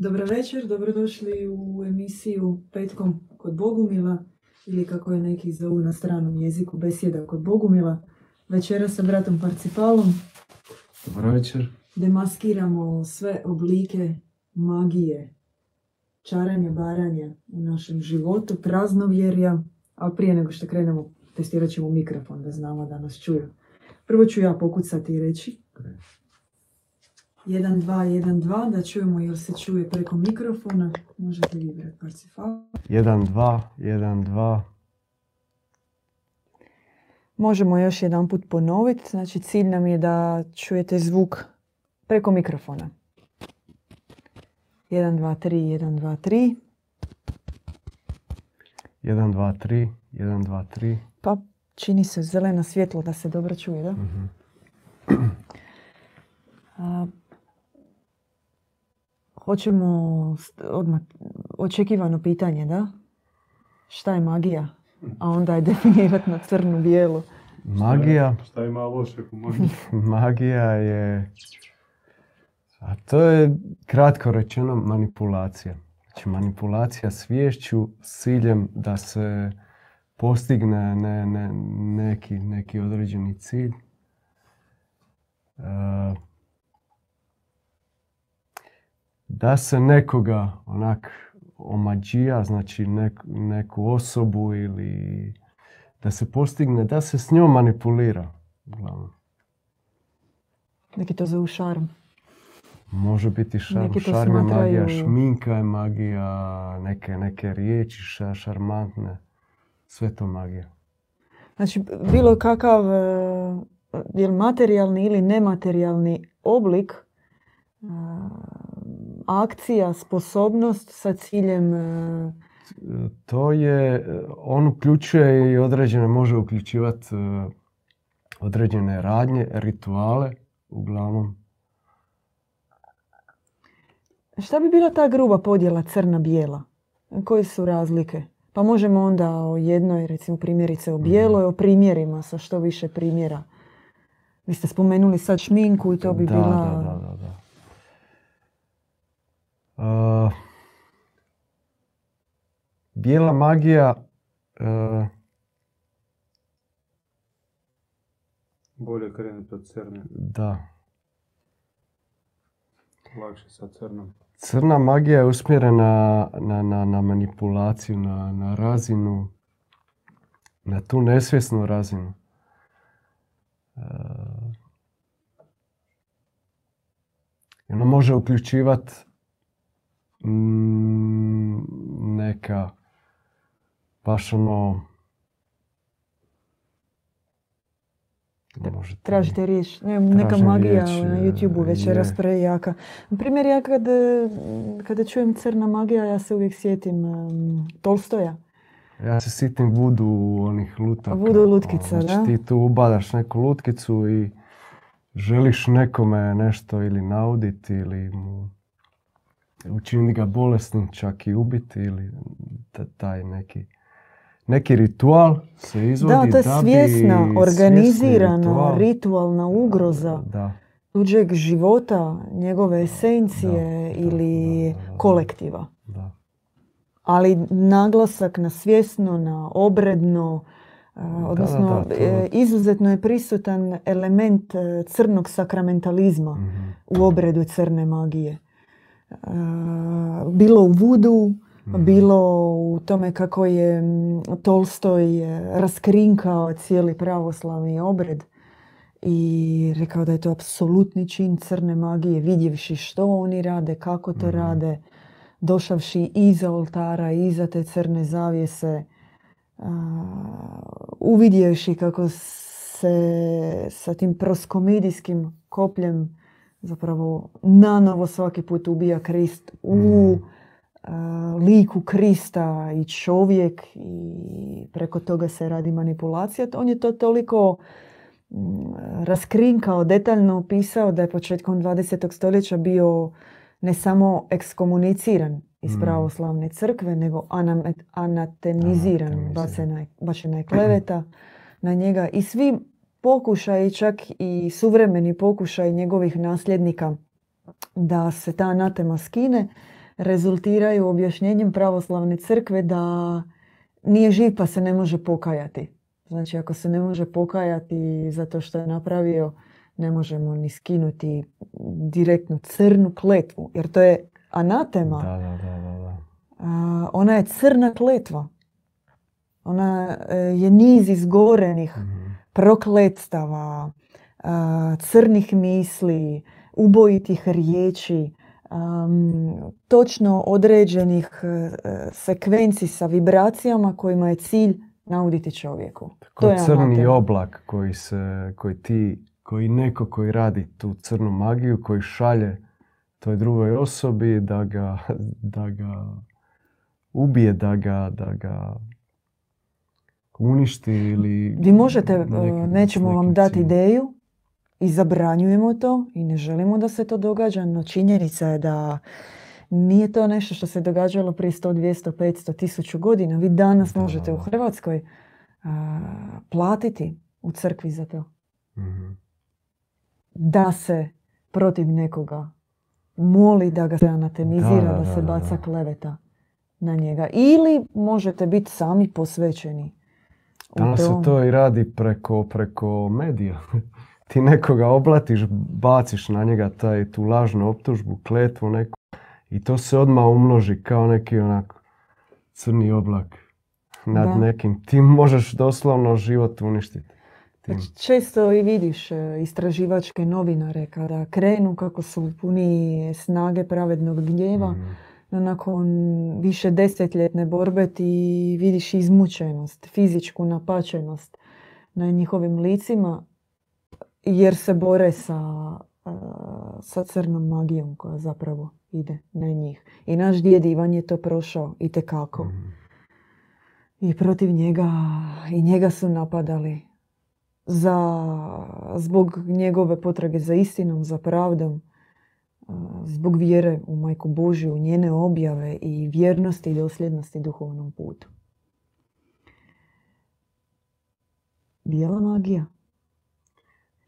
Dobar večer, dobrodošli u emisiju Petkom kod Bogumila ili kako je neki zovu na stranom jeziku besjeda kod Bogumila. Večera sa bratom Parcipalom Dobar večer. demaskiramo sve oblike magije, čaranja, baranja u našem životu, praznovjerja, ali prije nego što krenemo testirat ćemo mikrofon da znamo da nas čuju. Prvo ću ja pokucati i reći. 1, 2, 1, 2, da čujemo jel se čuje preko mikrofona. Možete vi, brat Parcifal. 1, 2, 1, 2. Možemo još jedan put ponoviti. Znači cilj nam je da čujete zvuk preko mikrofona. 1, 2, 3, 1, 2, 3. 1, 2, 3, 1, 2, 3. Pa čini se zeleno svjetlo da se dobro čuje, da? Mhm. A, hoćemo odmah, očekivano pitanje, da? Šta je magija? A onda je definirati na crnu bijelu. Magija, Šta ima loše u magiji? magija je... A to je kratko rečeno manipulacija. Znači manipulacija sviješću s ciljem da se postigne ne, ne, neki, neki određeni cilj. E, da se nekoga onak omađija, znači nek- neku osobu ili da se postigne, da se s njom manipulira. Uglavnom. Neki to zovu šarm. Može biti šarm, Neki to šarm je magija, smatraju- šminka je magija, neke, neke riječi ša- šarmantne. Sve to magija. Znači, bilo kakav e, jel materijalni ili nematerijalni oblik, e, akcija, sposobnost sa ciljem e, To je, on uključuje i određene, može uključivati e, određene radnje, rituale, uglavnom. Šta bi bila ta gruba podjela crna-bijela? Koje su razlike? Pa možemo onda o jednoj, recimo primjerice o bijeloj, o primjerima sa što više primjera. Vi ste spomenuli sad šminku i to bi da, bila... Da, da. Uh, bijela magija uh, Bolje krenuti od crne, da. lakše sa crnom. Crna magija je usmjerena na, na, na manipulaciju, na, na razinu, na tu nesvjesnu razinu. I ona može uključivati neka baš ono možete- Tražite riječ. Ne, neka magija riječ, na YouTube-u večeras prejaka. Primjer, ja kad, e, kada čujem crna magija, ja se uvijek sjetim em, Tolstoja. Ja se sitim vudu onih lutaka. Vudu lutkica, znači, da. ti tu ubadaš neku lutkicu i želiš nekome nešto ili nauditi ili mu učiniti ga bolesnim, čak i ubiti ili ta- taj neki neki ritual se izvodi Da, to je da bi svjesna, svjesni organizirana, ritual- ritualna ugroza Da, tuđeg života, njegove esencije Da, da, ili da, da, da. kolektiva. da. Ali naglasak na svjesno, na obredno, e, odnosno da, to- e, izuzetno je prisutan element e, crnog sakramentalizma Mhm. u obredu crne magije. E, Bilo u vudu, Mhm. bilo u tome kako je Tolstoj e, raskrinkao cijeli pravoslavni obred i rekao da je to apsolutni čin crne magije, vidjevši što oni rade, kako to Mhm. rade, došavši iza oltara, iza te crne zavjese, a, uvidjevši kako se sa tim proskomidijskim kopljem zapravo nanovo svaki put ubija Krist u Mhm. a, liku Krista i čovjek i preko toga se radi manipulacija. On je to toliko mm, raskrinkao, detaljno opisao da je početkom 20. stoljeća bio ne samo ekskomuniciran iz Mm. pravoslavne crkve, nego anatemiziran, Anatemiziran. bačena je, bačena je kleveta na njega i svi pokušaj, čak i suvremeni pokušaj njegovih nasljednika da se ta anatema skine, rezultiraju objašnjenjem pravoslavne crkve da nije živ pa se ne može pokajati. Znači ako se ne može pokajati zato što je napravio, ne možemo ni skinuti direktnu crnu kletvu. Jer to je anatema. Da, da, da. A, ona je crna kletva. Ona e, je niz izgorenih Mhm. Prokletstava, crnih misli, ubojitih riječi, točno određenih e, sekvenci sa vibracijama kojima je cilj nauditi čovjeku. Ko je crni anatema. oblak koji se, koji ti, koji neko koji radi tu crnu magiju, koji šalje toj drugoj osobi da ga, da ga ubije, da ga, da ga uništi ili... Vi možete, e, nekim- s nećemo vam dati ideju i zabranjujemo to i ne želimo da se to događa, no činjenica je da nije to nešto što se događalo prije 100, 200, 500, 1000 godina. Vi danas Da, možete u. Hrvatskoj platiti u crkvi za to. Mhm. Da se protiv nekoga moli da ga se anatemizira, Da, da, da, se baca kleveta na njega. Ili možete biti sami posvećeni. Danas se to i radi preko, preko medija. Ti nekoga oblatiš, baciš na njega taj, tu lažnu optužbu, kletvu neku i to se odmah umnoži kao neki onako crni oblak nad Da. nekim. Ti možeš doslovno život uništiti. Pa Često i vidiš e, istraživačke novinare kada krenu kako su puni snage pravednog gnjeva, Mhm. Nakon više desetljetne borbe ti vidiš izmučenost, fizičku napačenost na njihovim licima jer se bore sa, e, sa crnom magijom koja zapravo ide na njih. I naš djed Ivan je to prošao i tekako. Mhm. I protiv njega, i njega su napadali za, zbog njegove potrage za istinom, za pravdom, zbog vjere u Majku Božju, njene objave i vjernosti i dosljednosti duhovnom putu. Bijela magija.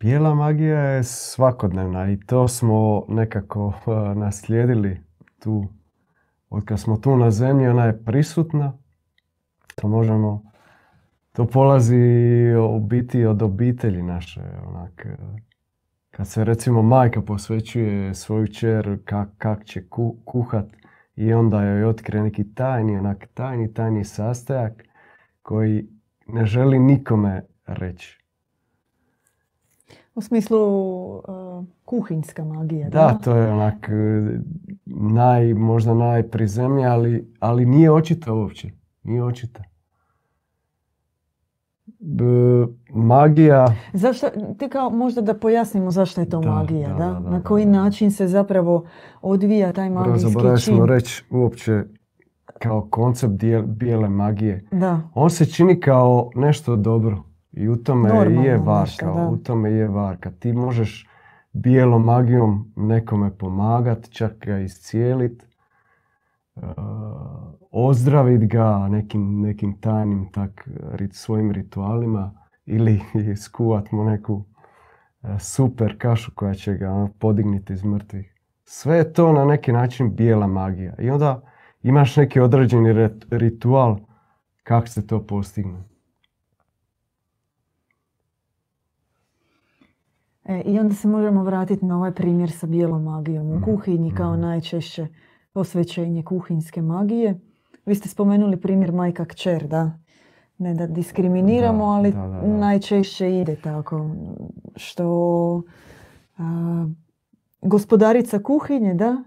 Bijela magija je svakodnevna i to smo nekako eh, naslijedili tu. Od kad smo tu na zemlji, ona je prisutna. To možemo, to polazi u biti od obitelji naše. Onak, eh, kad se recimo majka posvećuje svoju čer kak, kak će ku- kuhat i onda joj otkrije neki tajni, onak tajni, tajni sastojak koji ne želi nikome reći. U smislu a, kuhinjska magija. Da, to je onak e, naj, možda najprizemnije, ali, ali nije očita uopće. Nije očita. B, magija, Zašto, ti kao možda da pojasnimo zašto je to Da, magija, da, da? da, da, Na koji način se zapravo odvija taj magijski čin. smo reći uopće kao koncept dijel- bijele magije. Da, On se čini kao nešto dobro i u tome Normalno je nešto, varka. da. U tome je varka. Ti možeš bijelom magijom nekome pomagat, čak ga iscijelit, uh, ozdravit ga nekim, nekim tajnim tak, rit- svojim ritualima ili skuvat mu neku uh, super kašu koja će ga ono, podigniti iz mrtvih. Sve je to na neki način bijela magija. I onda imaš neki određeni ret- ritual kako se to postigne. E, I onda se možemo vratiti na ovaj primjer sa bijelom magijom. U kuhinji kao najčešće posvećenje kuhinjske magije. Vi ste spomenuli primjer majka kćer, da? Ne da diskriminiramo, Da, ali da, da, da. najčešće ide tako. Što a, gospodarica kuhinje, da?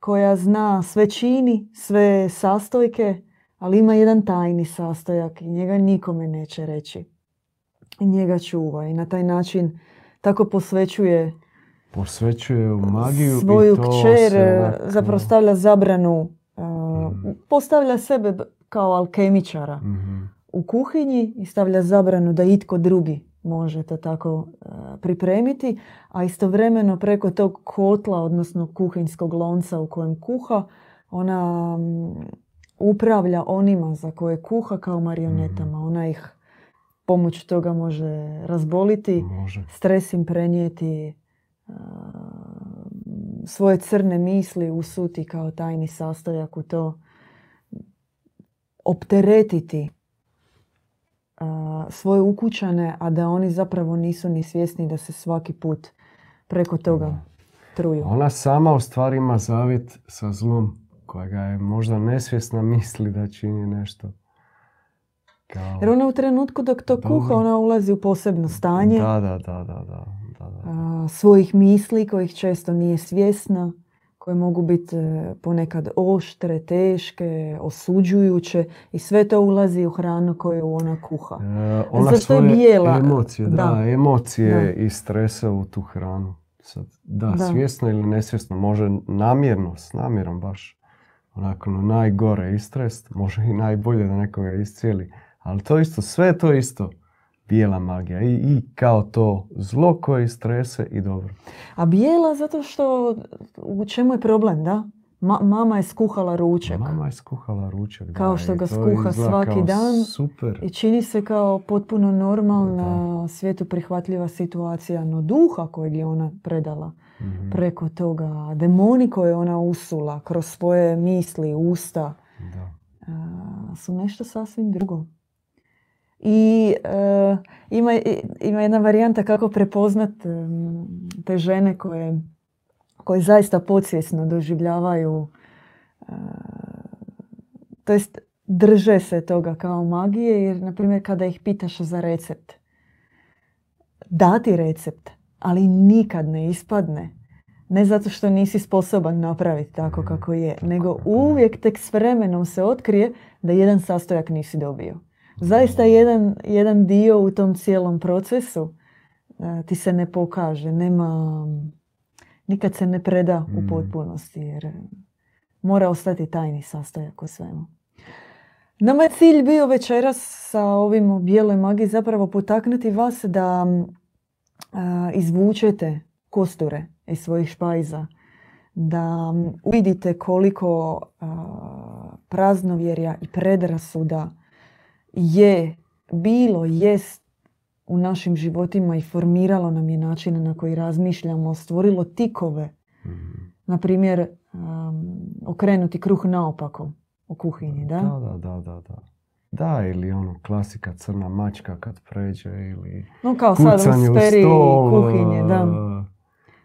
Koja zna sve čini, sve sastojke, ali ima jedan tajni sastojak i njega nikome neće reći. I njega čuva i na taj način tako posvećuje Posvećuje u magiju svoju i to kćer, se zapravo stavlja zabranu, e, postavlja sebe kao alkemičara mhm, u kuhinji i stavlja zabranu da itko drugi može to tako e, pripremiti, a istovremeno preko tog kotla, odnosno kuhinjskog lonca u kojem kuha, ona mm, upravlja onima za koje kuha kao marionetama. Ona ih pomoć toga može razboliti, Može. stres im prenijeti, svoje crne misli usuti kao tajni sastojak u to opteretiti a, svoje ukućane, a da oni zapravo nisu ni svjesni da se svaki put preko toga truju. Ona sama u stvari ima zavjet sa zlom kojega je možda nesvjesna misli da čini nešto. Kao... Jer ona u trenutku dok to kuha, ona ulazi u posebno stanje Da, da, da, da, da, svojih misli kojih često nije svjesna, koje mogu biti e, ponekad oštre, teške, osuđujuće i sve to ulazi u hranu koju ona kuha. E, ona Zato je svoje bijela. emocije, da, Da. emocije Da. i stresa u tu hranu. Sad, da, Da. svjesno ili nesvjesno, može namjerno, s namjerom baš, onako na najgore istrest, može i najbolje da nekoga iscijeli, ali to isto, sve je to isto bijela magija i, i kao to zlo koje istrese i dobro. A bijela zato što u čemu je problem, da? Ma- mama je skuhala ručak. Mama je skuhala ručak. Kao da, što ga skuha svaki dan. Super. I čini se kao potpuno normalna, svijetu prihvatljiva situacija, no duha kojeg je ona predala Mhm, preko toga, demoni koje je ona usula kroz svoje misli, usta, da. a, su nešto sasvim drugo. I e, ima, ima jedna varijanta kako prepoznat em, te žene koje, koje zaista podsvjesno doživljavaju e, to jest drže se toga kao magije jer na primjer kada ih pitaš za recept dati recept ali nikad ne ispadne. Ne zato što nisi sposoban napraviti tako kako je nego uvijek tek s vremenom se otkrije da jedan sastojak nisi dobio zaista jedan, jedan dio u tom cijelom procesu e, ti se ne pokaže nema nikad se ne preda u Mm. potpunosti jer mora ostati tajni sastojak u svemu. Nama je cilj bio večeras sa ovim o bijeloj magiji zapravo potaknuti vas da a, izvučete kosture iz svojih špajza, da m, uvidite koliko a, praznovjerja i predrasuda je bilo, jest u našim životima i formiralo nam je načine na koji razmišljamo, stvorilo tikove Mhm. na primjer, um, okrenuti kruh naopako u kuhinji, da? Da, da, da, da, da. Da, ili ono klasika crna mačka kad pređe ili No kao sad u u sferi stol. kuhinje, da. a,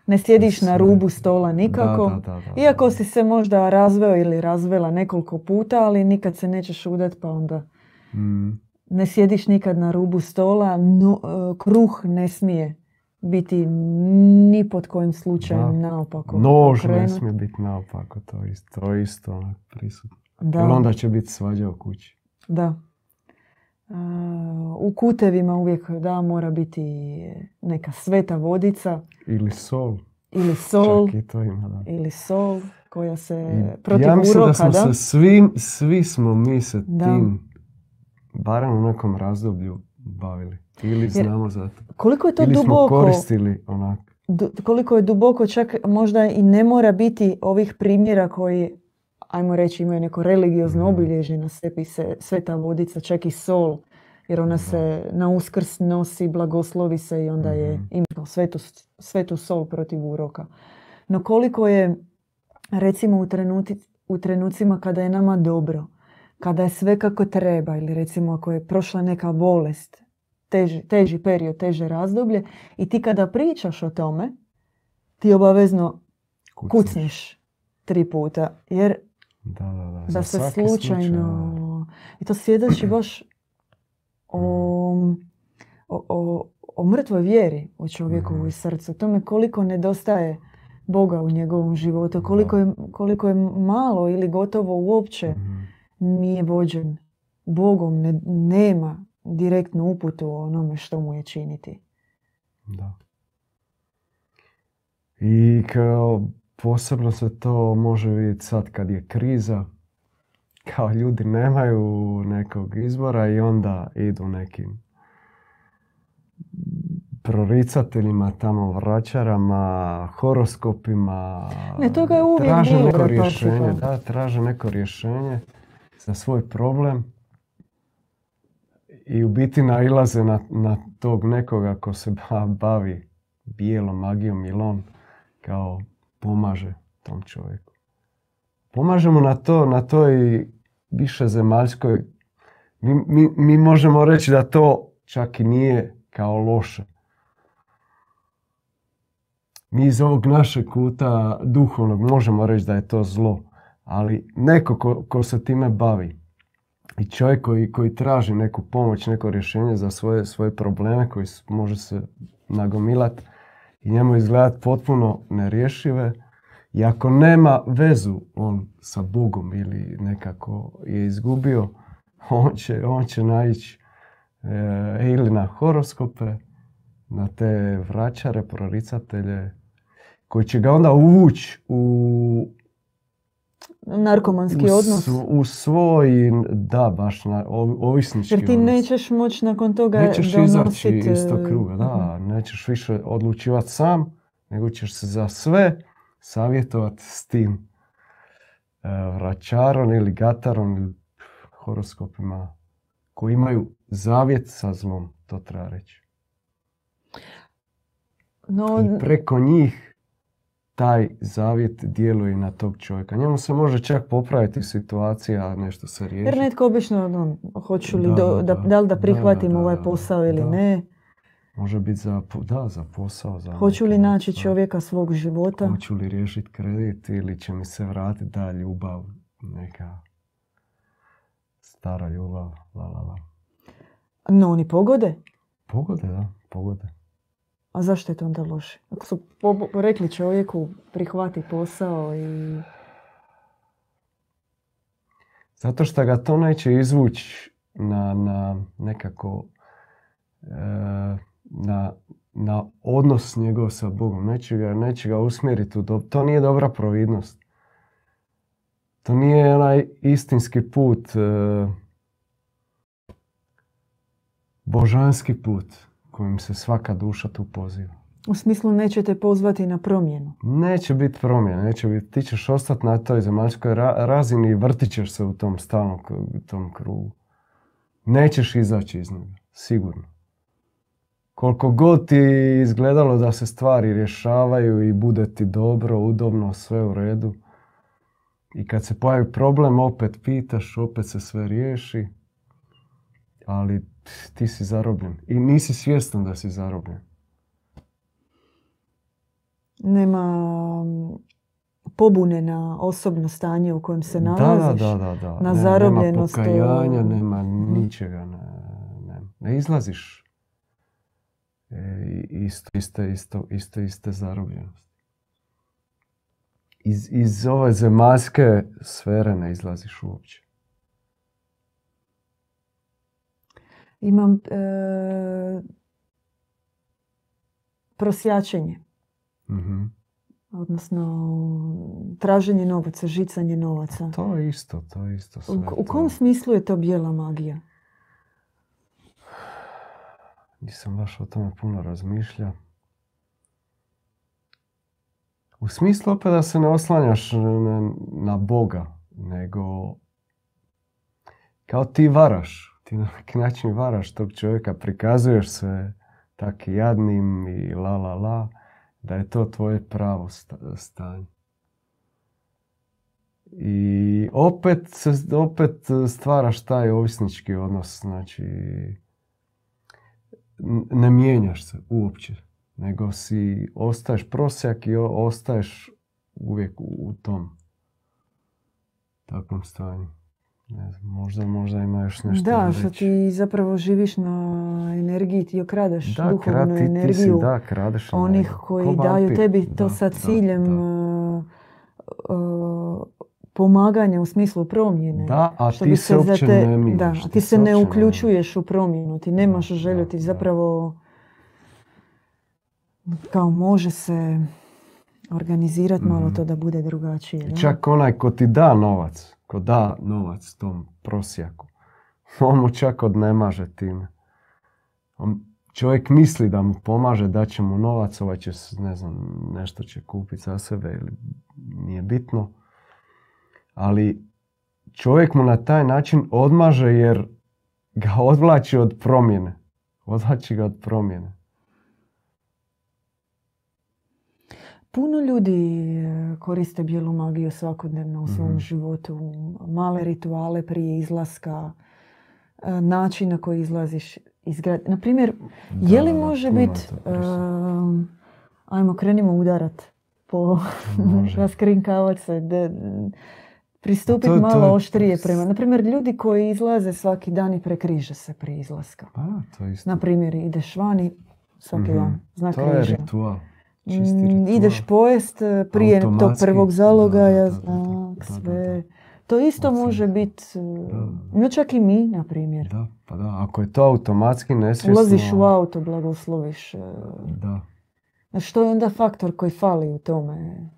Ne sjediš na rubu stola nikako. Da, da, da, da, Iako si se možda razveo ili razvela nekoliko puta, ali nikad se nećeš udat pa onda Mm, ne sjediš nikad na rubu stola. No, e, kruh ne smije biti ni pod kojim slučajem Da. naopako Nož ne smije biti naopako, to je isto, to isto onak prisutno. Da. Jer onda će biti svađa u kući. Da. A, u kutevima uvijek da mora biti neka sveta vodica Ili sol, ili sol čak i to ima, da. ili sol koja se I protiv ja mislim uroka, da smo da? se svi, svi smo mi se Da. tim, barem u nekom razdoblju, bavili. Ili znamo za to. Koliko je to Ili smo duboko, koristili onak. du- koliko je duboko, čak možda i ne mora biti ovih primjera koji, ajmo reći, imaju neko religiozno Mhm. obilježje na sebi, se, sveta vodica, čak i sol, jer ona se na uskrs nosi, blagoslovi se i onda je Mhm. ima svetu, svetu sol protiv uroka. No koliko je, recimo u, trenuti, u trenucima kada je nama dobro, kada je sve kako treba ili recimo ako je prošla neka bolest, teži, teži period, teže razdoblje i ti kada pričaš o tome, ti obavezno kucneš. kucneš tri puta jer Da, da, da. da se slučajno... I to svjedoči baš o, o, o, o mrtvoj vjeri u čovjekovoj Mhm. srcu. Tome koliko nedostaje Boga u njegovom životu, koliko je, koliko je malo ili gotovo uopće Mhm. Nije vođen Bogom, ne, nema direktnu uputu o onome što mu je činiti. Da. I kao posebno se to može vidjeti sad kad je kriza. Kao ljudi nemaju nekog izbora i onda idu nekim proricateljima, tamo vraćarama, horoskopima. Ne, toga je uvijek traže bilo, neko rješenje, da, traže neko rješenje za svoj problem i u biti nailaze na, na tog nekoga ko se ba- bavi bijelom magijom ili on kao pomaže tom čovjeku. Pomažemo na to, na toj više zemaljskoj. Mi, mi, mi možemo reći da to čak i nije kao loše. Mi iz ovog našeg kuta duhovnog možemo reći da je to zlo, ali neko ko, ko se time bavi i čovjek koji, koji traži neku pomoć, neko rješenje za svoje, svoje probleme koji može se nagomilati i njemu izgledati potpuno nerješive, i ako nema vezu on sa Bogom ili nekako je izgubio, on će, on će naići e, ili na horoskope, na te vraćare, proricatelje, koji će ga onda uvući u, Narkomanski u, odnos. u svoj, da, baš na ovi- ovisnički Jer ti odnos. nećeš moći nakon toga Nećeš izaći iz tog e, kruga, da, nećeš više odlučivati sam, nego ćeš se za sve savjetovati s tim e, vračarom ili gatarom ili horoskopima koji imaju zavjet sa zlom, to treba reći. No, I preko njih taj zavjet djeluje na tog čovjeka. Njemu se može čak popraviti situacija, nešto se jer riješi. netko obično, ono, hoću li, Da, do- da, da, da. li da prihvatim ovaj posao ili da. ne. Može biti za, da, za posao. Za Hoću li naći stvari. čovjeka svog života. Hoću li riješiti kredit ili će mi se vratiti da ljubav, neka stara ljubav, la la la. No, oni pogode. Pogode, da, pogode. A zašto je to onda loše? Ako su po- rekli čovjeku prihvati posao i... Zato što ga to neće izvući na, na nekako e, na, na odnos njegov sa Bogom. Neće ga, neće ga usmjeriti u To nije dobra providnost. To nije onaj istinski put, e, božanski put kojim se svaka duša tu poziva. U smislu nećete pozvati na promjenu. Neće biti promjena, neće biti, ti ćeš ostati na toj zemaljskoj ra- razini i vrtit ćeš se u tom stalnom tom krugu. Nećeš izaći iz njega, sigurno. Koliko god ti izgledalo da se stvari rješavaju i bude ti dobro, udobno, sve u redu. I kad se pojavi problem, opet pitaš, opet se sve riješi. Ali ti si zarobljen. I nisi svjestan da si zarobljen. Nema mm, pobune na osobno stanje u kojem se Da, nalaziš. da, da, da. na Ne- zarobljenost, Nema pokajanja, e, nema mhm. ničega. Ne, ne, ne izlaziš e, isto, iste, isto, isto, iste zarobljenosti. Iz, iz ove zemaljske sfere ne izlaziš uopće. Imam e, prosjačenje, Mhm. odnosno traženje novaca, žicanje novaca. To je isto, to je isto sve. U, u to. kom smislu je to bijela magija? Nisam baš o tome puno razmišlja. U smislu opet da se ne oslanjaš na Boga, nego kao ti varaš. Ti na neki način varaš tog čovjeka, prikazuješ se tak jadnim i la la la, da je to tvoje pravo sta- stanje. I opet, opet stvaraš taj ovisnički odnos, znači ne mijenjaš se uopće, nego si ostaješ prosjak i ostaješ uvijek u tom takvom stanju. Ne znam, možda, možda ima još nešto da, što ti zapravo živiš na energiji, ti okradeš da, duhovnu kra- ti, ti si, energiju da, kradeš onih energiju. koji Ko daju vampir. tebi to Da, sa ciljem da. uh, uh, pomaganja u smislu promjene. Da, a Što ti bi se uopće te- ne. Da, a ti se ne uključuješ u promjenu, ti nemaš želju, ti zapravo kao može se organizirati malo Mhm. to da bude drugačije. Da? čak onaj ko ti da novac, ko da novac tom prosjaku, on mu čak odnemaže time. On, čovjek misli da mu pomaže, da će mu novac, ovaj će, ne znam, nešto će kupiti za sebe ili nije bitno. Ali čovjek mu na taj način odmaže jer ga odvlači od promjene. Odvlači ga od promjene. Puno ljudi e, koriste bijelu magiju svakodnevno u svom Mhm. životu. Male rituale prije izlaska, e, način na koji izlaziš iz grada. Na primjer, je li Da, da, može biti, to koristim. ajmo krenimo udarat po raskrinkavat se, de- pristupiti To- to malo je- oštrije prema. Na primjer, ljudi koji izlaze svaki dan i prekriže se prije izlaska. A, to je isto. Na primjer, ideš vani svaki Mhm. dan, znak To je križa. Mm, ritual. Ideš pojest e, prije tog Automatski. prvog zalogaja, da, da, znak, da, da, sve. To isto Osim- može biti, Da. no čak i mi, na primjer. Da, pa da. Ako je to automatski nesvjesno... Ulaziš u auto, blagosloviš. e, Da. Što je onda faktor koji fali u tome?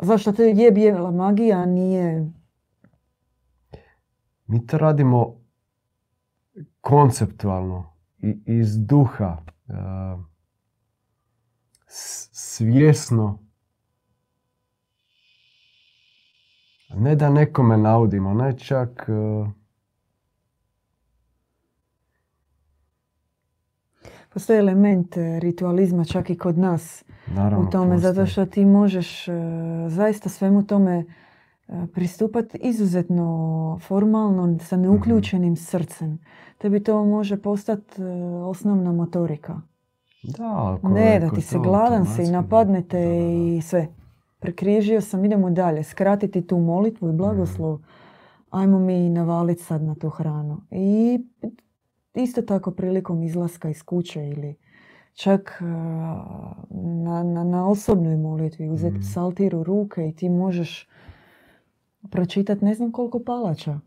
Zašto to je bijela magija, a nije... Mi to radimo konceptualno i iz duha. e, s- svjesno. Ne da nekome naudimo, ne čak... e, Postoji element e, ritualizma čak i kod nas naravno u tome, zato što ti možeš e, zaista svemu tome pristupati izuzetno formalno, sa neuključenim srcem. Tebi to može postati osnovna motorika. Da, ako ne, da ti se gladan si i napadnete da, da, da. i sve. Prekrižio sam, idemo dalje. Skratiti tu molitvu i blagoslov. Ajmo mi navaliti sad na tu hranu. I isto tako prilikom izlaska iz kuće ili čak uh, na, na, na osobnoj molitvi uzeti psaltir u ruke i ti možeš pročitati ne znam koliko palača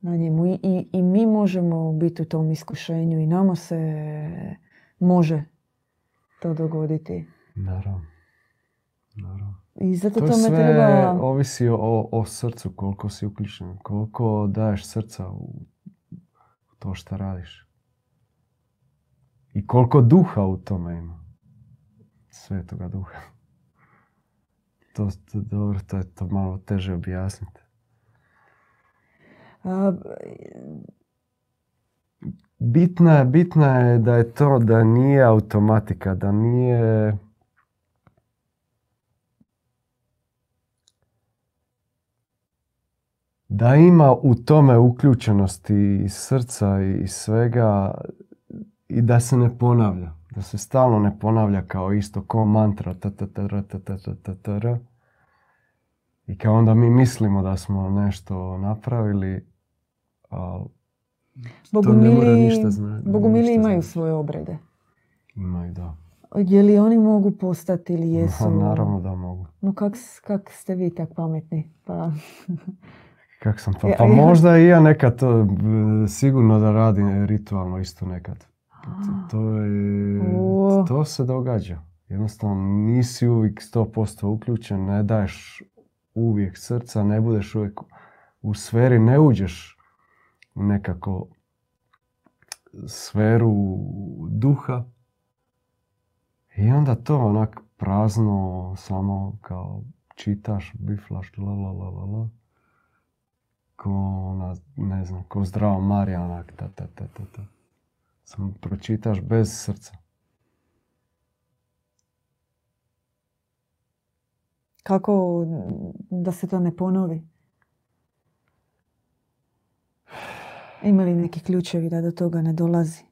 na njemu. I, i, I mi možemo biti u tom iskušenju i nama se može to dogoditi. Naravno. Naravno. I zato To tome sve treba... ovisi o, o srcu, koliko si uključen, koliko daješ srca u to što radiš. I koliko duha u tome ima. Svetoga duha. To, to, dobro, to je to malo teže objasniti. a, Bitno je, bitno je da je to da nije automatika, da nije... Da ima u tome uključenosti i srca i svega i da se ne ponavlja. Da se stalno ne ponavlja kao isto, ko mantra. I kao onda mi mislimo da smo nešto napravili, ali to ne mora Bogumili, ništa zna- Bogumili ništa imaju znači. svoje obrede. Imaju, da. Je li oni mogu postati ili jesu? Ha, naravno da mogu. No kak, kak ste vi tak pametni? Pa, Kak sam pa, Ja- pa možda i ja nekad to, sigurno da radim ritualno isto nekad. To, je, to se događa. Jednostavno nisi uvijek 100% uključen, ne daješ uvijek srca, ne budeš uvijek u sferi, ne uđeš nekako sferu duha. I onda to onak prazno, samo kao čitaš, biflaš, la la la la la. Ko ona, ne znam, ko zdravo Marija, onak, ta ta ta ta ta. Samo pročitaš bez srca. kako da se to ne ponovi? Ima li neki ključevi da do toga ne dolazi?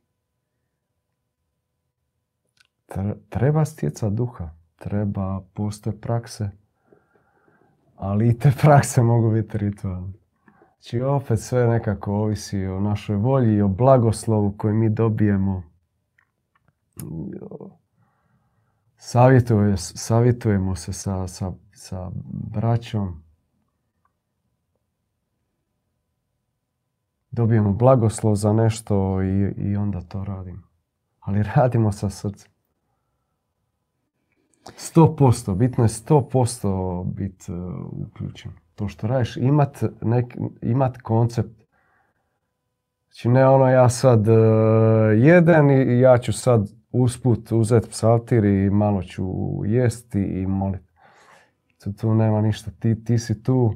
Tre- Treba stjecat duha, treba, postoje prakse, ali i te prakse mogu biti ritualne. Znači opet sve nekako ovisi o našoj volji i o blagoslovu koji mi dobijemo. Savjetuje, savjetujemo se sa, sa, sa braćom. Dobijemo blagoslov za nešto i, i onda to radimo. Ali radimo sa srcem. 100%, bitno je 100% biti uh, uključen. To što radiš, imat, nek, imat koncept. Znači ne ono ja sad uh, jedem i ja ću sad usput uzeti psaltir i malo ću jesti i moliti. Tu, tu nema ništa. Ti, ti si tu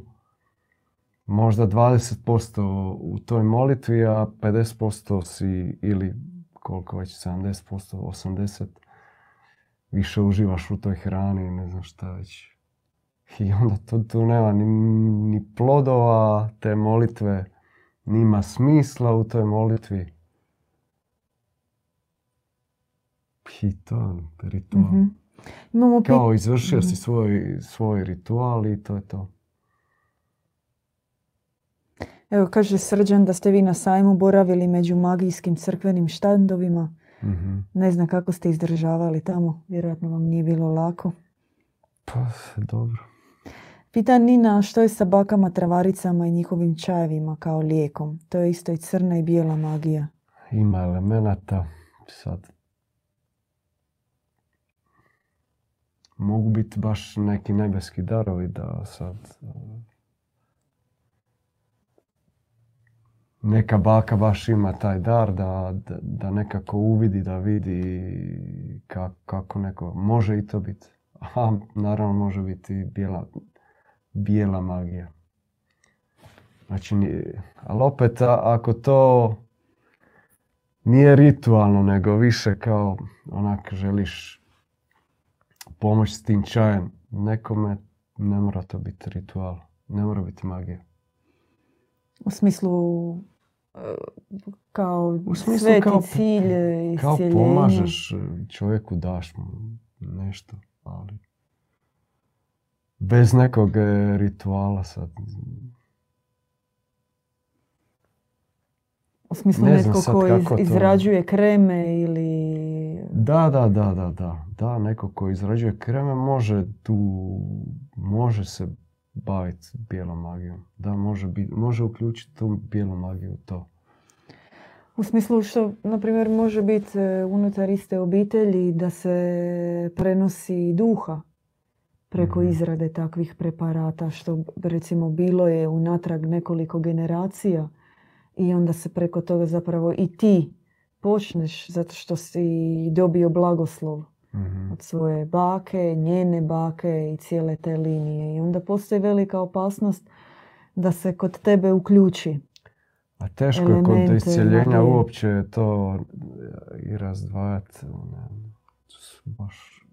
možda 20% u toj molitvi, a 50% si ili koliko već 70%, 80% više uživaš u toj hrani, ne znam šta već. I onda tu, tu nema ni, ni plodova te molitve, nima smisla u toj molitvi. I to, ritual. Mhm. Imamo pit- Kao izvršio si Mhm. svoj, svoj ritual i to je to. Evo, kaže Srđan da ste vi na sajmu boravili među magijskim crkvenim štandovima. Mhm. Ne znam kako ste izdržavali tamo. Vjerojatno vam nije bilo lako. Pa, dobro. Pita Nina što je sa bakama, travaricama i njihovim čajevima kao lijekom. To je isto i crna i bijela magija. Ima elemenata, sad. Mogu biti baš neki nebeski darovi da sad... Neka baka baš ima taj dar da, da, da nekako uvidi, da vidi ka- kako neko... Može i to biti. A naravno može biti bijela, bijela magija. Znači, ali opet ako to nije ritualno, nego više kao onak želiš pomoć s tim čajem nekome, ne mora to biti ritual, ne mora biti magija. U smislu kao U smislu sveti kao- cilj Kao pomažeš e, čovjeku, daš mu nešto, ali bez nekog e, rituala sad. U smislu Ne znam netko sad ko iz- kako to- izrađuje kreme ili... Da, da, da, da, da. Da, neko ko izrađuje kreme može tu, može se baviti bijelom magijom. Da, može, bit, može uključiti tu bijelu magiju to. U smislu što, na primjer, može biti e, unutar iste obitelji da se prenosi duha preko Mhm. izrade takvih preparata, što recimo bilo je unatrag nekoliko generacija i onda se preko toga zapravo i ti počneš zato što si dobio blagoslov Mhm. od svoje bake, njene bake i cijele te linije. I onda postoji velika opasnost da se kod tebe uključi. A teško je kod iscjeljenja uopće to e, i razdvajati. su baš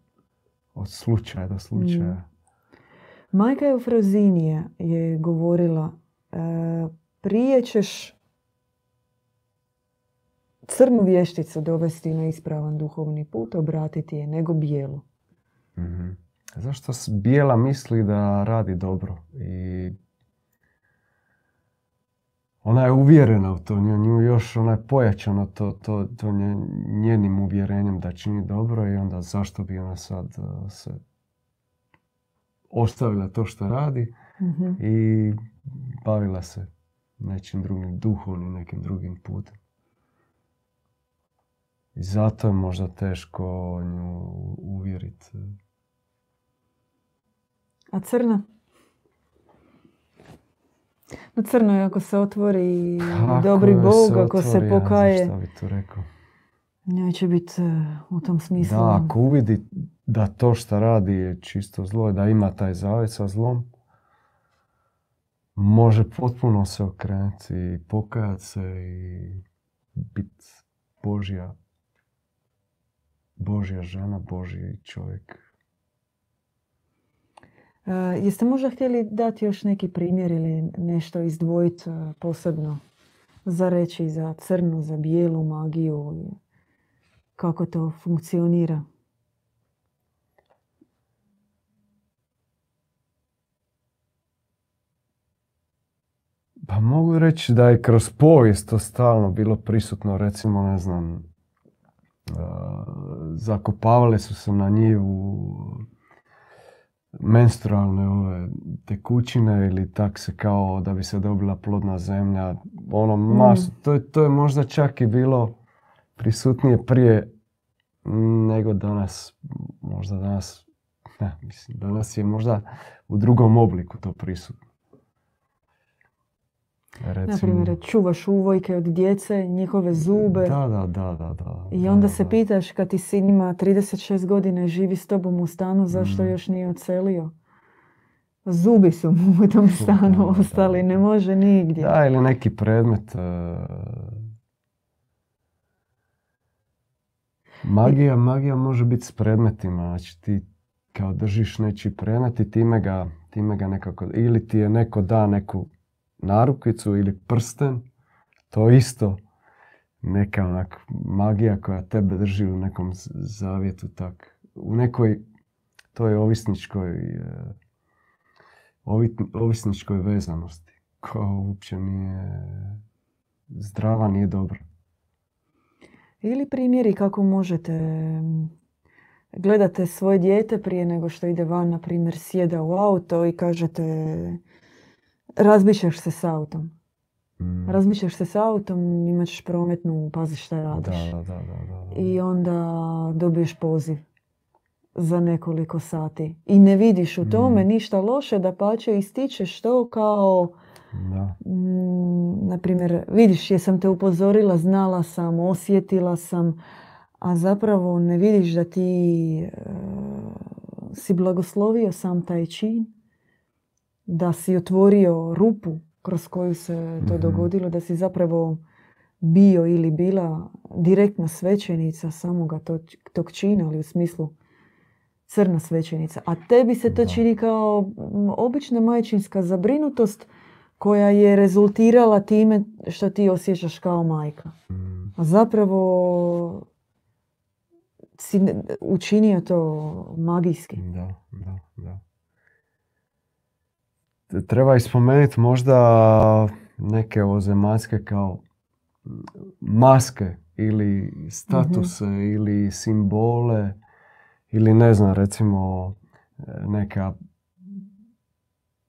od slučaja do slučaja. Majka Eufrozinija je govorila e, prije ćeš crnu vješticu dovesti na ispravan duhovni put, obratiti je, nego bijelu. Mhm. Zašto bijela misli da radi dobro i ona je uvjerena u to, nju, nju još ona je pojačana to, to, to nje- njenim uvjerenjem da čini dobro i onda zašto bi ona sad uh, se ostavila to što radi Mhm. i bavila se nečim drugim, duhovnim nekim drugim putem. I zato je možda teško nju uvjeriti. A crna? No crno je ako se otvori Kako dobri Bog, ako se otvori, ja znam pokaje, Šta bi tu rekao? njoj će biti e, u tom smislu. Da, ako uvidi da to što radi je čisto zlo, da ima taj zavjet sa zlom, može potpuno se okrenuti i pokajati se i biti Božja, Božja žena, Božji čovjek. E, jeste možda htjeli dati još neki primjer ili nešto izdvojiti e, posebno za reći za crnu, za bijelu magiju i kako to funkcionira? Pa mogu reći da je kroz povijest to stalno bilo prisutno, recimo, ne znam, zakopavale su se na njivu menstrualne ove tekućine ili tak se kao da bi se dobila plodna zemlja. Ono, mas, to, je- to je možda čak i bilo prisutnije prije nego danas. Možda danas, ne, mislim, danas je možda u drugom obliku to prisutno. Na primjer, čuvaš uvojke od djece, njihove zube Da, da, da, da, da. i da, onda da, se da. pitaš kad ti sin ima 36 godina i živi s tobom u stanu, zašto Mm. još nije odselio? Zubi su mu u tom stanu ostali, da. ne može nigdje. Da, ili neki predmet. e, Magija, magija može biti s predmetima, znači ti kao držiš nečiji predmet i time ga, time ga nekako, ili ti je neko da neku narukvicu ili prsten, to isto neka onak magija koja tebe drži u nekom zavjetu tak. U nekoj, to je ovisničkoj, e, ovi- ovisničkoj vezanosti koja uopće nije zdrava, nije dobra. Ili primjeri kako možete gledate svoje dijete prije nego što ide van, na primjer sjeda u auto i kažete razbićeš se s autom. Mm. Razbićeš se s autom, imat ćeš prometnu, pazi šta radiš. Da, da, da, da, da. I onda dobiješ poziv za nekoliko sati. I ne vidiš u tome Mm. ništa loše, da pače ističeš to kao, Da. mm, na primjer, vidiš jesam te upozorila, znala sam, osjetila sam, a zapravo ne vidiš da ti e, si blagoslovio sam taj čin, da si otvorio rupu kroz koju se to Mhm. dogodilo, da si zapravo bio ili bila direktna svećenica samoga tog, tog čina, ali u smislu crna svećenica. A tebi se to čini kao obična majčinska zabrinutost koja je rezultirala time što ti osjećaš kao majka. A zapravo si učinio to magijski. Da, da, da. Treba i spomenuti možda neke ozemaljske kao maske ili statuse ili simbole ili ne znam recimo neka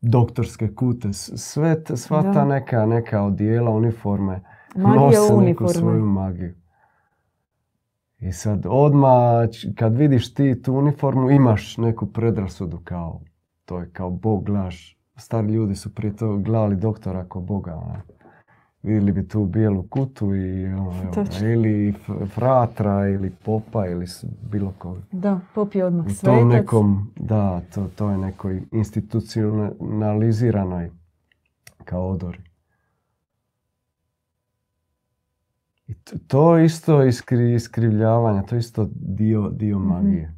doktorske kute. Sve, t- sva Da. ta neka, neka odijela, uniforme Magija nose neku svoju magiju. I sad odmah kad vidiš ti tu uniformu imaš neku predrasudu kao to je kao bog gledaš. Stari ljudi su prije toga gledali doktora kao boga. ono. Vidjeli bi tu bijelu kutu i ono, evo, ili fratra ili popa ili bilo koga. Da, pop je odmah svetac. tom nekom, da, to, to je nekoj institucionaliziranoj kao odori. I to, to isto iskri, iskrivljavanje, to isto dio, dio Mhm. magije.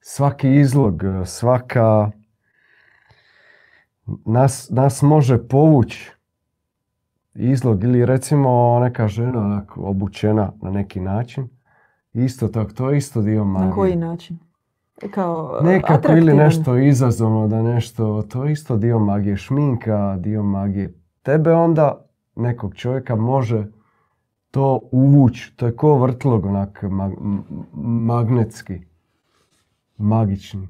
Svaki izlog, svaka... Nas, nas može povući izlog ili recimo neka žena onako obučena na neki način. Isto tako, to je isto dio magije. Na koji način? Kao Nekako ili nešto izazovno da nešto, to je isto dio magije, šminka, dio magije. Tebe onda, nekog čovjeka, može to uvući, to je ko vrtlog onak mag- magnetski, magični.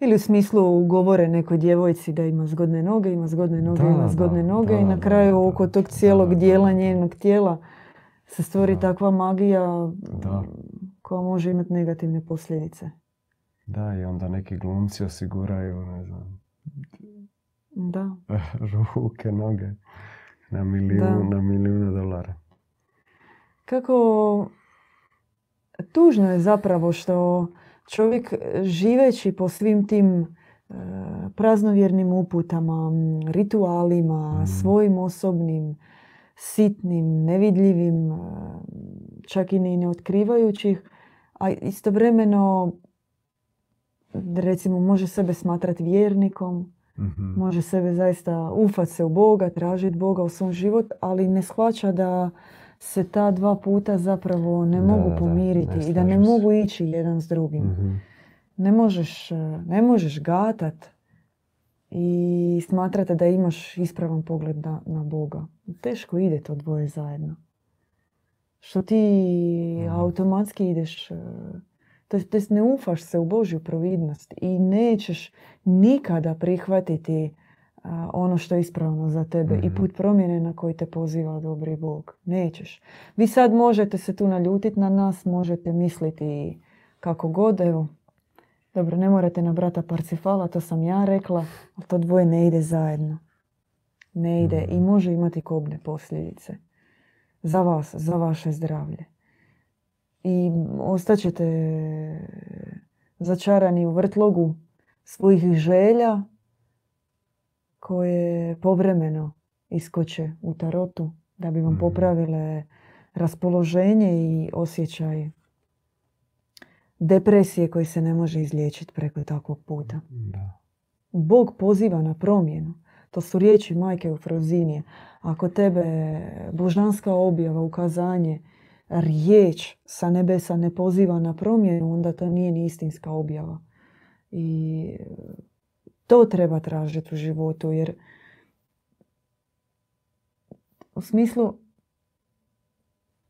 Ili u smislu govore nekoj djevojci da ima zgodne noge, ima zgodne noge, Da, ima zgodne da, noge i da, na da, kraju da. oko tog cijelog dijela njenog tijela se stvori Da. takva magija Da. koja može imati negativne posljedice. Da, i onda neki glumci osiguraju, ne znam, Da. ruke, noge na milijun, na milijune dolara. Kako tužno je zapravo što čovjek e, živeći po svim tim e, praznovjernim uputama, ritualima, Mm. svojim osobnim, sitnim, nevidljivim, e, čak i ne otkrivajućih, a istovremeno recimo može sebe smatrati vjernikom, Mhm. može sebe zaista ufat se u Boga, tražiti Boga u svom život, ali ne shvaća da se ta dva puta zapravo ne Da, mogu da, da, pomiriti ne i da ne mogu ići jedan s drugim. Mhm. Ne možeš, e, ne možeš gatat i smatrati da imaš ispravan pogled na, na Boga. Teško ide to dvoje zajedno. Što ti Mhm. automatski ideš, e, to jest- ne ufaš se u Božju providnost i nećeš nikada prihvatiti ono što je ispravno za tebe i Mhm. put promjene na koji te poziva dobri Bog. Nećeš. Vi sad možete se tu naljutiti na nas, možete misliti kako god, evo. Dobro, ne morate na brata Parcifala, to sam ja rekla, ali to dvoje ne ide zajedno. Ne ide i Mhm. može imati kobne posljedice. Za vas, za vaše zdravlje. I ostaćete začarani u vrtlogu svojih želja koje povremeno iskoče u tarotu da bi vam Mhm. popravile raspoloženje i osjećaj depresije koji se ne može izliječiti preko takvog puta. Da. Bog poziva na promjenu. To su riječi majke u Frozinije. Ako tebe božanska objava, ukazanje, riječ sa nebesa ne poziva na promjenu, onda to nije ni istinska objava. I to treba tražiti u životu, jer u smislu,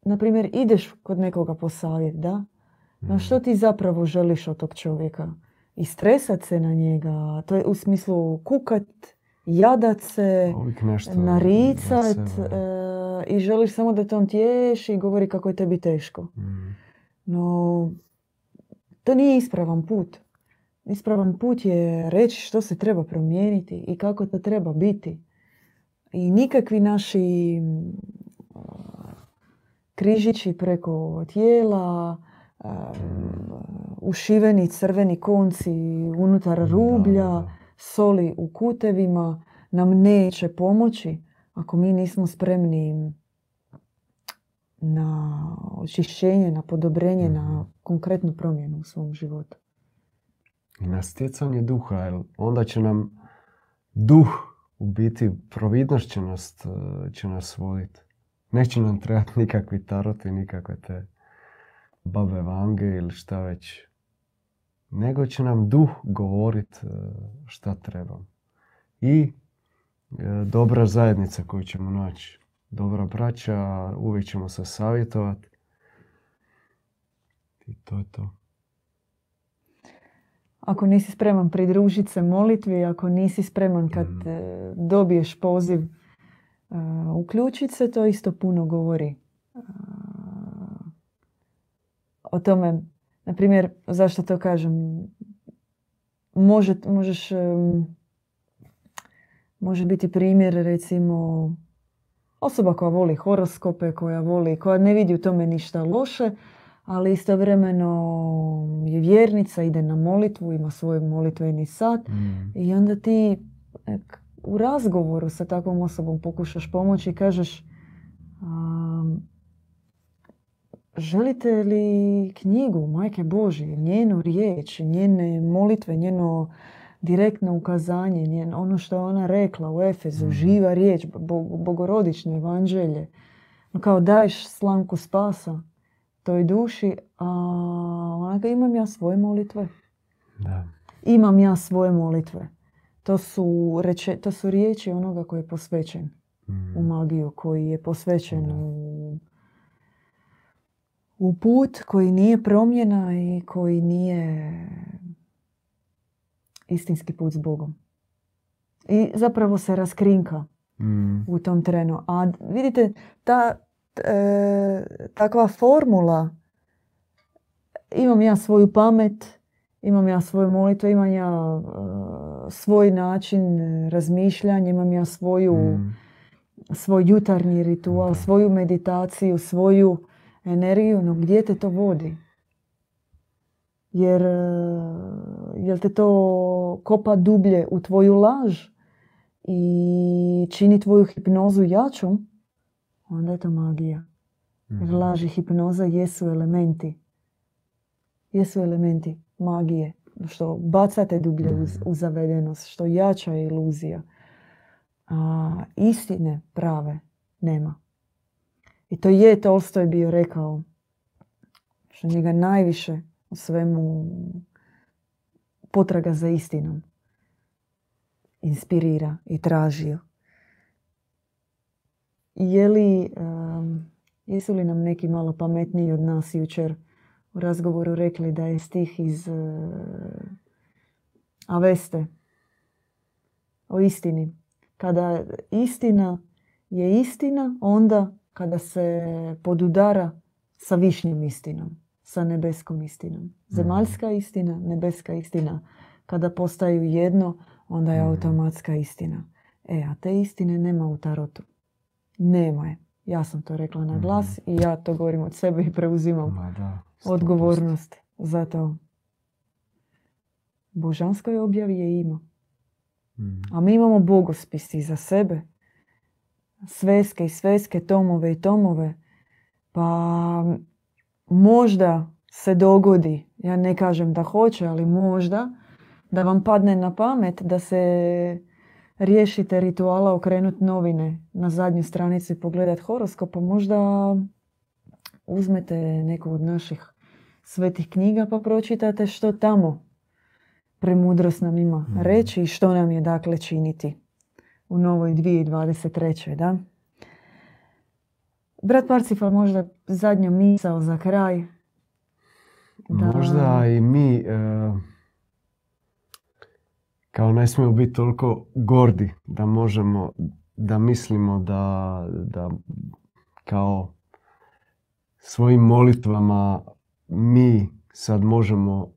na primjer, ideš kod nekoga po savjet, da? No što ti zapravo želiš od tog čovjeka? I stresat se na njega, to je u smislu kukat, jadat se, nešto naricat sebe. e, i želiš samo da te on tješi i govori kako je tebi teško. Mm. No, to nije ispravan put. Ispravan put je reći što se treba promijeniti i kako to treba biti. I nikakvi naši mm, križići preko tijela, um, ušiveni crveni konci unutar rublja, soli u kutevima nam neće pomoći ako mi nismo spremni na očišćenje, na podobrenje, na Mhm. konkretnu promjenu u svom životu. Na stjecanje duha, jer onda će nam duh u biti, providnost će nas, eh, će nas voditi. Neće nam trebati nikakvi taroti, nikakve te babe vange ili šta već. Nego će nam duh govorit eh, šta treba. I eh, dobra zajednica koju ćemo naći. Dobra braća, uvijek ćemo se savjetovati. I to je to. Ako nisi spreman pridružiti se molitvi, ako nisi spreman kad Mhm. e, dobiješ poziv e, uključiti se, to isto puno govori. E, o tome, na primjer, zašto to kažem, može, možeš, može biti primjer recimo osoba koja voli horoskope, koja voli, koja ne vidi u tome ništa loše, ali istovremeno je vjernica, ide na molitvu, ima svoj molitveni sat Mm. i onda ti u razgovoru sa takvom osobom pokušaš pomoći i kažeš um, želite li knjigu Majke Božje, njenu riječ, njene molitve, njeno direktno ukazanje, njen, ono što je ona rekla u Efezu, Mhm. živa riječ, bo- bogorodično evanđelje. Kao daješ slamku spasa toj duši, a ona ga imam ja svoje molitve. Da. Imam ja svoje molitve. To su, reče, to su riječi onoga koji je posvećen Mm. u magiju, koji je posvećen Da. u, u put koji nije promjena i koji nije istinski put s Bogom. I zapravo se raskrinka Mm. u tom trenu. A vidite, ta e, takva formula, imam ja svoju pamet, imam ja svoju molitvu, imam ja e, svoj način razmišljanja, imam ja svoju, Mm. svoj jutarnji ritual, Da. svoju meditaciju, svoju energiju, no gdje te to vodi? Jer e, jel te to kopa dublje u tvoju laž i čini tvoju hipnozu jačom, onda je to magija. Jer Mhm. laž i hipnoza jesu elementi. Jesu elementi magije. Što bacate dublje u, u zavedenost, što jača je iluzija. A istine prave nema. I to je Tolstoj bio rekao, što njega najviše u svemu potraga za istinom inspirira i tražio. Je li, em, jesu li nam neki malo pametniji od nas jučer u razgovoru rekli da je stih iz eh, Aveste o istini. Kada istina je istina, onda kada se podudara sa višnjom istinom, sa nebeskom istinom. Zemaljska istina, nebeska istina. Kada postaju jedno, onda je Mhm. automatska istina. E, a te istine nema u tarotu. Nema je. Ja sam to rekla na glas i ja to govorim od sebe i preuzimam Ma da, 100%. odgovornost za to. Božanskoj objavi je ima. Mm. A mi imamo bogospis iza sebe. Sveske i sveske, tomove i tomove. Pa možda se dogodi, ja ne kažem da hoće, ali možda, da vam padne na pamet da se riješite rituala okrenut novine na zadnju stranici pogledat horoskop, pa možda uzmete neku od naših svetih knjiga pa pročitate što tamo premudrost nam ima Mhm. reći i što nam je dakle činiti u novoj 2023. Da? Brat Parcifal možda zadnja misao za kraj. Da- Možda i mi e, kao ne smijemo biti toliko gordi da možemo, da mislimo da, da kao svojim molitvama mi sad možemo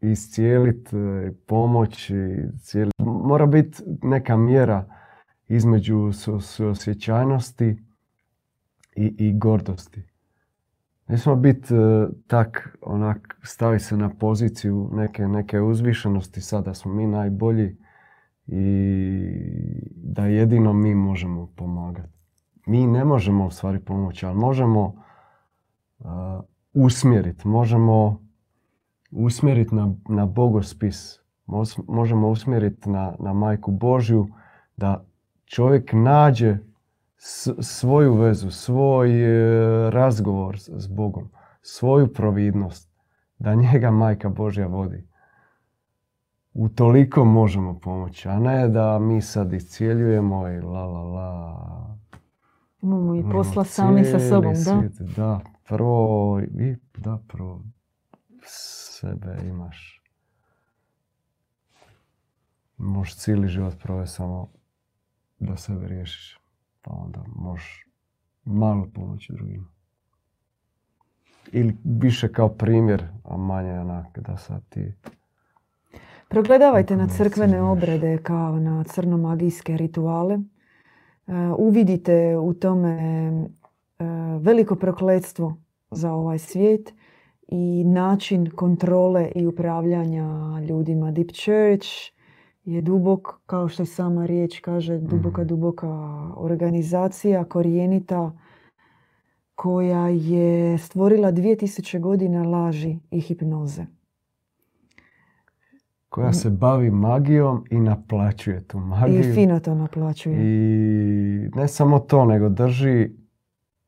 iscijeliti, pomoći, cijeliti. Mora biti neka mjera između su- suosjećajnosti i, i gordosti. Ne smije biti e, tak, onak, stavi se na poziciju neke, neke uzvišenosti, sada smo mi najbolji i da jedino mi možemo pomagati. Mi ne možemo u stvari pomoći, ali možemo uh, usmjeriti, možemo usmjeriti na, na bogospis, možemo usmjeriti na, na majku Božju, da čovjek nađe svoju vezu, svoj e, razgovor s, Bogom, svoju providnost, da njega majka Božja vodi. U toliko možemo pomoći, a ne da mi sad iscijeljujemo i la la la. Imamo i posla sami sa sobom, da? Da, prvo, i, da, prvo sebe imaš. Možeš cijeli život provesti samo da sebe riješiš. Pa onda možeš malo pomoći drugima. Ili više kao primjer, a manje onak da sad ti... Progledavajte na crkvene obrede kao na crnomagijske rituale. E, Uvidite u tome e, veliko prokletstvo za ovaj svijet i način kontrole i upravljanja ljudima. Deep Church je dubok, kao što i sama riječ kaže, duboka, Mhm. duboka organizacija, korijenita, koja je stvorila 2000 godina laži i hipnoze. Koja se bavi magijom i naplaćuje tu magiju. I fino to naplaćuje. I ne samo to, nego drži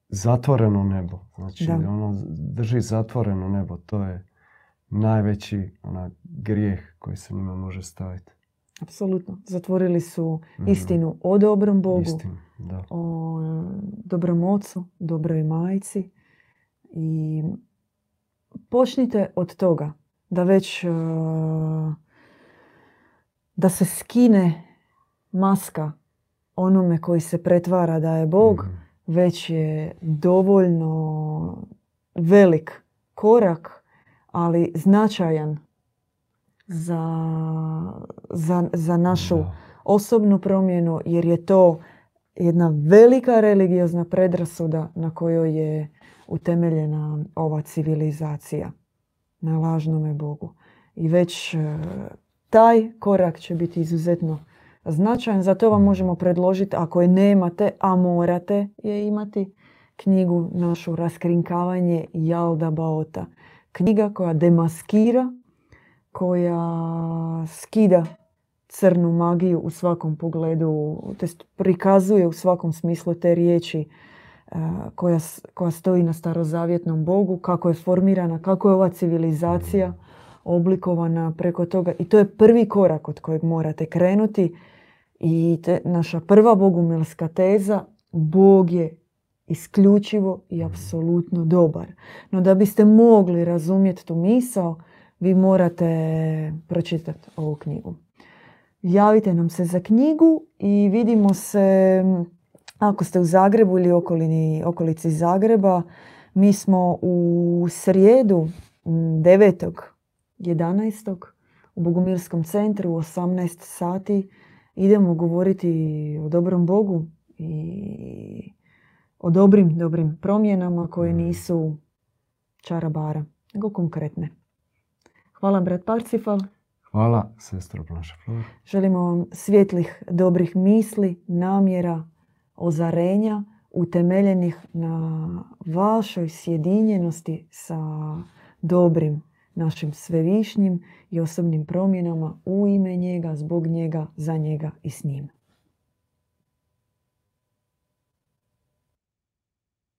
zatvoreno nebo. Znači, Da. ono drži zatvoreno nebo. To je najveći onak, grijeh koji se njima može staviti. Apsolutno. Zatvorili su Mhm. istinu o dobrom Bogu, Istinu, da. o e, dobrom ocu, dobroj majci. I počnite od toga da već e, da se skine maska onome koji se pretvara da je Bog, Mhm. već je dovoljno velik korak, ali značajan za, za, za našu Da. osobnu promjenu jer je to jedna velika religiozna predrasuda na kojoj je utemeljena ova civilizacija na lažnome Bogu. I već e, taj korak će biti izuzetno značajan. Zato vam možemo predložiti, ako je nemate, a morate je imati, knjigu našu Raskrinkavanje Jalda Baota. Knjiga koja demaskira, koja skida crnu magiju u svakom pogledu, jest prikazuje u svakom smislu te riječi e, koja, koja stoji na starozavjetnom Bogu, kako je formirana, kako je ova civilizacija oblikovana preko toga. I to je prvi korak od kojeg morate krenuti. I te, naša prva bogumilska teza, Bog je isključivo i apsolutno dobar. No da biste mogli razumjeti tu misao, vi morate pročitati ovu knjigu. Javite nam se za knjigu i vidimo se ako ste u Zagrebu ili okolini, okolici Zagreba. Mi smo u srijedu 9.11. u Bogumirskom centru u 18 sati. Idemo govoriti o dobrom Bogu i o dobrim, dobrim promjenama koje nisu čarabara, nego konkretne. Hvala brat Parcifal. Hvala, sestro Blanša Flor. Želimo vam svjetlih, dobrih misli, namjera, ozarenja utemeljenih na vašoj sjedinjenosti sa dobrim našim svevišnjim i osobnim promjenama u ime njega, zbog njega, za njega i s njim.